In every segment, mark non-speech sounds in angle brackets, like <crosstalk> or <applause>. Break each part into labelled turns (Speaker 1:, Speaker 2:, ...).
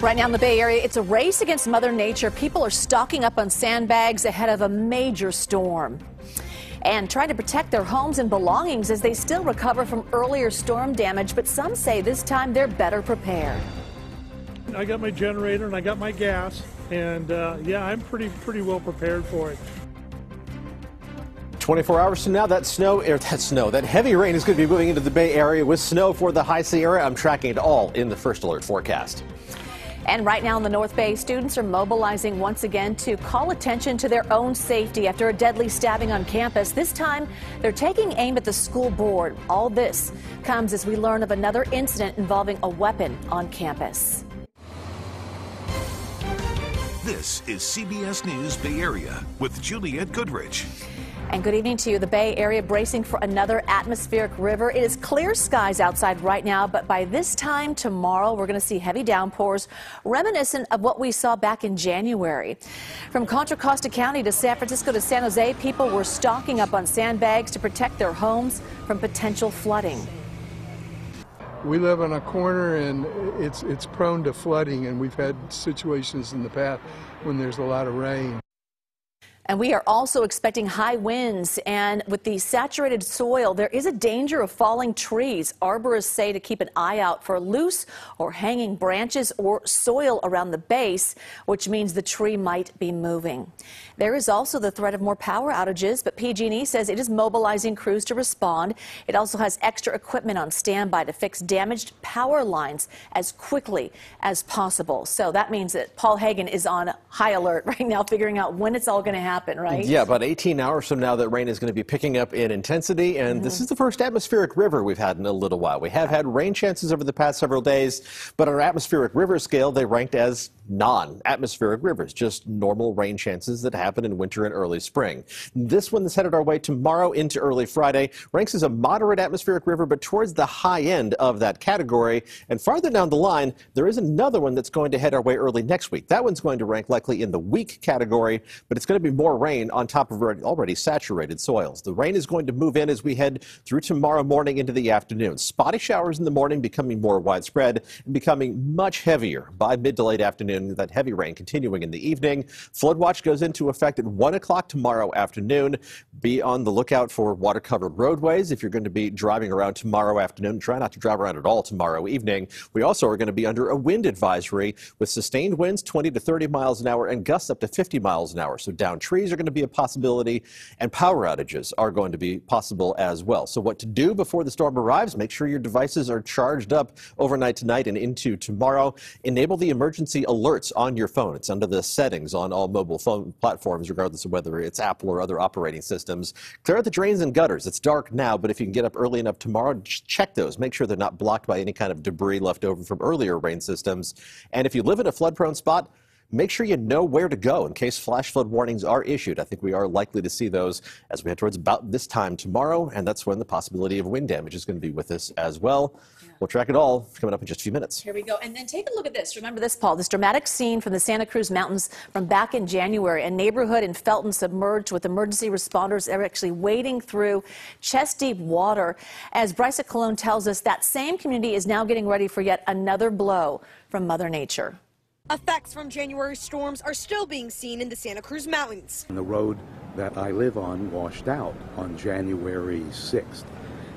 Speaker 1: Right now in the Bay Area, it's a race against Mother Nature. People are stocking up on sandbags ahead of a major storm and trying to protect their homes and belongings as they still recover from earlier storm damage. But some say this time they're better prepared.
Speaker 2: I got my generator and I got my gas, and uh, yeah, I'm pretty pretty well prepared for it.
Speaker 3: 24 hours from now, that snow, or that snow, that heavy rain is going to be moving into the Bay Area with snow for the High Sierra. I'm tracking it all in the first alert forecast.
Speaker 1: And right now in the North Bay, students are mobilizing once again to call attention to their own safety after a deadly stabbing on campus. This time, they're taking aim at the school board. All this comes as we learn of another incident involving a weapon on campus.
Speaker 4: This is CBS News Bay Area with Juliette Goodrich.
Speaker 1: And good evening to you. The Bay Area bracing for another atmospheric river. It is clear skies outside right now, but by this time tomorrow, we're going to see heavy downpours reminiscent of what we saw back in January. From Contra Costa County to San Francisco to San Jose, people were stocking up on sandbags to protect their homes from potential flooding.
Speaker 5: We live on a corner and it's it's prone to flooding and we've had situations in the past when there's a lot of rain.
Speaker 1: And we are also expecting high winds. And with the saturated soil, there is a danger of falling trees. Arborists say to keep an eye out for loose or hanging branches or soil around the base, which means the tree might be moving. There is also the threat of more power outages, but PG&E says it is mobilizing crews to respond. It also has extra equipment on standby to fix damaged power lines as quickly as possible. So that means that Paul Heggen is on high alert <laughs> right now, figuring out when it's all going to happen happen, right?
Speaker 3: Yeah, about 18 hours from now, that rain is going to be picking up in intensity, and mm-hmm. this is the first atmospheric river we've had in a little while. We have had rain chances over the past several days, but on our atmospheric river scale, they ranked as non-atmospheric rivers, just normal rain chances that happen in winter and early spring. This one that's headed our way tomorrow into early Friday ranks as a moderate atmospheric river, but towards the high end of that category. And farther down the line, there is another one that's going to head our way early next week. That one's going to rank likely in the weak category, but it's going to be more rain on top of already saturated soils. The rain is going to move in as we head through tomorrow morning into the afternoon. Spotty showers in the morning becoming more widespread and becoming much heavier by mid to late afternoon that heavy rain continuing in the evening. Flood watch goes into effect at 1 o'clock tomorrow afternoon. Be on the lookout for water covered roadways if you're going to be driving around tomorrow afternoon. Try not to drive around at all tomorrow evening. We also are going to be under a wind advisory with sustained winds 20 to 30 miles an hour and gusts up to 50 miles an hour. So down trees are going to be a possibility and power outages are going to be possible as well. So what to do before the storm arrives? Make sure your devices are charged up overnight tonight and into tomorrow. Enable the emergency alert alerts on your phone. It's under the settings on all mobile phone platforms, regardless of whether it's Apple or other operating systems. Clear out the drains and gutters. It's dark now, but if you can get up early enough tomorrow, check those. Make sure they're not blocked by any kind of debris left over from earlier rain systems. And if you live in a flood prone spot, make sure you know where to go in case flash flood warnings are issued. I think we are likely to see those as we head towards about this time tomorrow, and that's when the possibility of wind damage is going to be with us as well. We'll track it all coming up in just a few minutes.
Speaker 1: Here we go. And then take a look at this. Remember this, Paul, this dramatic scene from the Santa Cruz Mountains from back in January. A neighborhood in Felton submerged with emergency responders. Actually wading through chest deep water. As Bryce Colon tells us, that same community is now getting ready for yet another blow from Mother Nature.
Speaker 6: Effects from January storms are still being seen in the Santa Cruz Mountains.
Speaker 7: The road that I live on washed out on January 6th,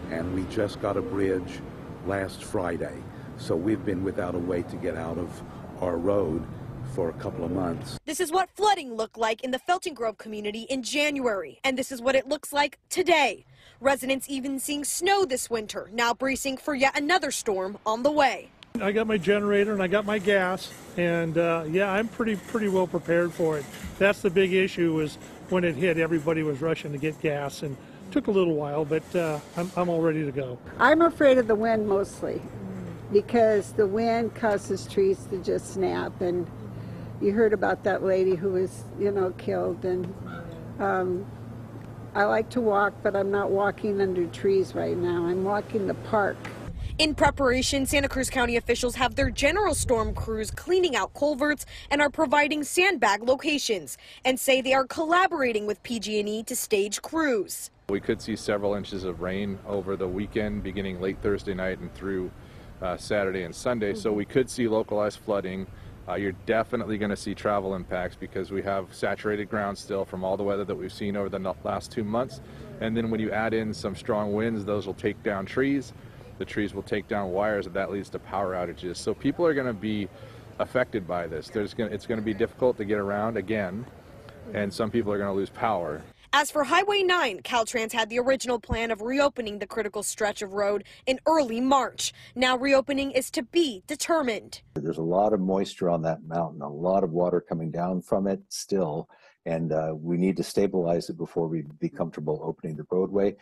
Speaker 7: and we just got a bridge last Friday. So we've been without a way to get out of our road for a couple of months.
Speaker 6: This is what flooding looked like in the Felton Grove community in January, and this is what it looks like today. Residents even seeing snow this winter, now bracing for yet another storm on the way.
Speaker 2: I got my generator and I got my gas, and uh, yeah, I'm pretty pretty well prepared for it. That's the big issue was when it hit, everybody was rushing to get gas, and Took a little while, but uh, I'm, I'm all ready to go.
Speaker 8: I'm afraid of the wind mostly because the wind causes trees to just snap. And you heard about that lady who was, you know, killed. And um, I like to walk, but I'm not walking under trees right now. I'm walking the park.
Speaker 6: In preparation, Santa Cruz County officials have their general storm crews cleaning out culverts and are providing sandbag locations and say they are collaborating with PG&E to stage crews.
Speaker 9: We could see several inches of rain over the weekend, beginning late Thursday night and through uh, Saturday and Sunday. So we could see localized flooding Uh, you're definitely going to see travel impacts because we have saturated ground still from all the weather that we've seen over the last two months. And then when you add in some strong winds, those will take down trees. The trees will take down wires, and that leads to power outages. So people are going to be affected by this. There's going it's going to be difficult to get around again, and some people are going to lose power.
Speaker 6: As for Highway 9, Caltrans had the original plan of reopening the critical stretch of road in early March. Now reopening is to be determined.
Speaker 10: There's a lot of moisture on that mountain, a lot of water coming down from it still, and uh, we need to stabilize it before we be comfortable opening the roadway.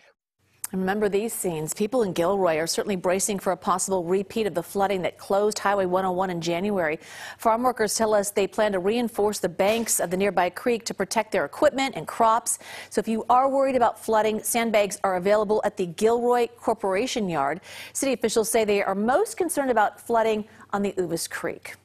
Speaker 1: Remember these scenes. People in Gilroy are certainly bracing for a possible repeat of the flooding that closed Highway 101 in January. Farm workers tell us they plan to reinforce the banks of the nearby creek to protect their equipment and crops. So if you are worried about flooding, sandbags are available at the Gilroy Corporation Yard. City officials say they are most concerned about flooding on the Uvas Creek.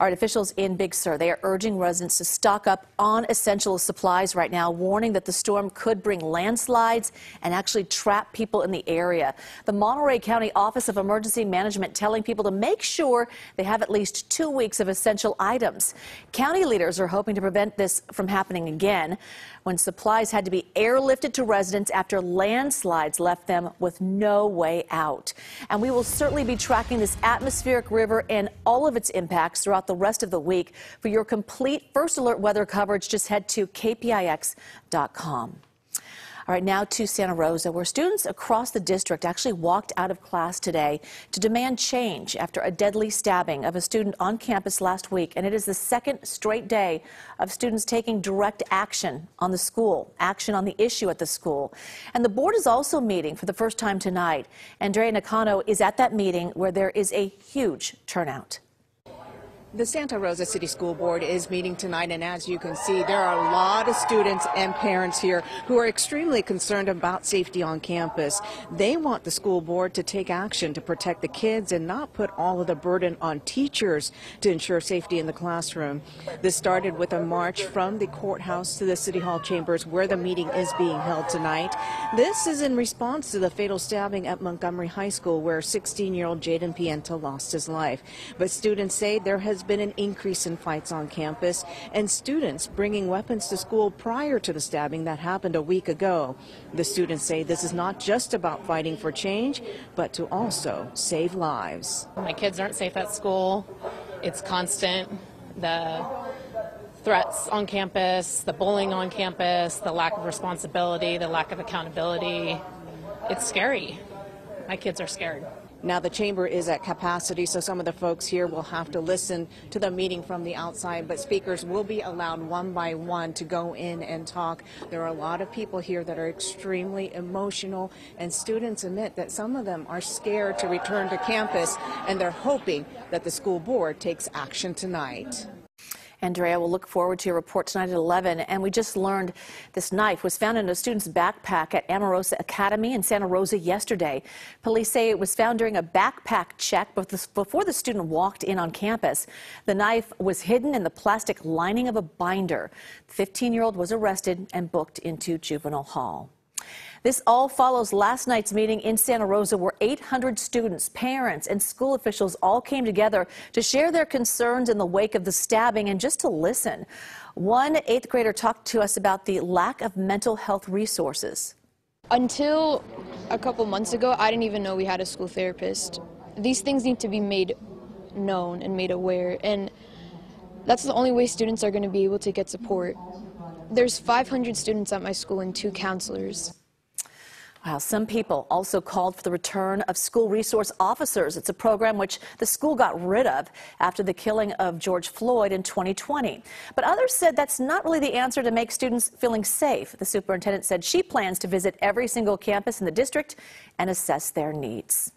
Speaker 1: All right, officials in Big Sur, they are urging residents to stock up on essential supplies right now, warning that the storm could bring landslides and actually trap people in the area. The Monterey County Office of Emergency Management telling people to make sure they have at least two weeks of essential items. County leaders are hoping to prevent this from happening again when supplies had to be airlifted to residents after landslides left them with no way out. And we will certainly be tracking this atmospheric river and all of its impacts throughout the rest of the week. For your complete first alert weather coverage, just head to kpix.com. All right, now to Santa Rosa, where students across the district actually walked out of class today to demand change after a deadly stabbing of a student on campus last week. And it is the second straight day of students taking direct action on the school, action on the issue at the school. And the board is also meeting for the first time tonight. Andrea Nakano is at that meeting where there is a huge turnout.
Speaker 11: The Santa Rosa City School Board is meeting tonight, and as you can see, there are a lot of students and parents here who are extremely concerned about safety on campus. They want the school board to take action to protect the kids and not put all of the burden on teachers to ensure safety in the classroom. This started with a march from the courthouse to the City Hall chambers where the meeting is being held tonight. This is in response to the fatal stabbing at Montgomery High School where 16-year-old Jaden Pienta lost his life. But students say there has been an increase in fights on campus and students bringing weapons to school prior to the stabbing that happened a week ago. The students say this is not just about fighting for change, but to also save lives.
Speaker 12: My kids aren't safe at school. It's constant. The threats on campus, the bullying on campus, the lack of responsibility, the lack of accountability. It's scary. My kids are scared.
Speaker 11: Now the chamber is at capacity, so some of the folks here will have to listen to the meeting from the outside, but speakers will be allowed one by one to go in and talk. There are a lot of people here that are extremely emotional, and students admit that some of them are scared to return to campus, and they're hoping that the school board takes action tonight.
Speaker 1: Andrea, we'll look forward to your report tonight at 11. And we just learned this knife was found in a student's backpack at Amarosa Academy in Santa Rosa yesterday. Police say it was found during a backpack check before the student walked in on campus. The knife was hidden in the plastic lining of a binder. The 15 year old was arrested and booked into juvenile hall. This all follows last night's meeting in Santa Rosa where 800 students, parents, and school officials all came together to share their concerns in the wake of the stabbing and just to listen. One eighth grader talked to us about the lack of mental health resources.
Speaker 13: Until a couple months ago, I didn't even know we had a school therapist. These things need to be made known and made aware, and that's the only way students are going to be able to get support. There's 500 students at my school and two counselors.
Speaker 1: Wow, some people also called for the return of school resource officers. It's a program which the school got rid of after the killing of George Floyd in 2020. But others said that's not really the answer to make students feeling safe. The superintendent said she plans to visit every single campus in the district and assess their needs.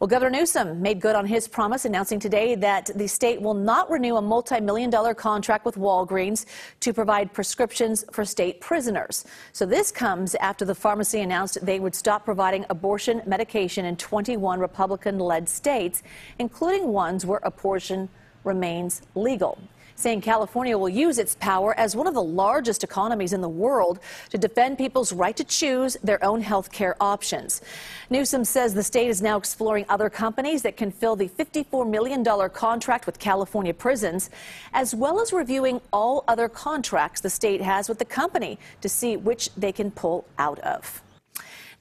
Speaker 1: Well, Governor Newsom made good on his promise, announcing today that the state will not renew a multi-million dollar contract with Walgreens to provide prescriptions for state prisoners. So this comes after the pharmacy announced they would stop providing abortion medication in 21 Republican-led states, including ones where abortion remains legal. Saying California will use its power as one of the largest economies in the world to defend people's right to choose their own health care options. Newsom says the state is now exploring other companies that can fill the $54 million contract with California prisons, as well as reviewing all other contracts the state has with the company to see which they can pull out of.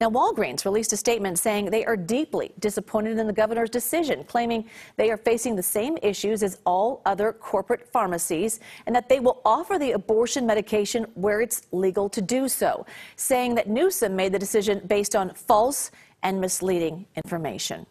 Speaker 1: Now, Walgreens released a statement saying they are deeply disappointed in the governor's decision, claiming they are facing the same issues as all other corporate pharmacies and that they will offer the abortion medication where it's legal to do so, saying that Newsom made the decision based on false and misleading information.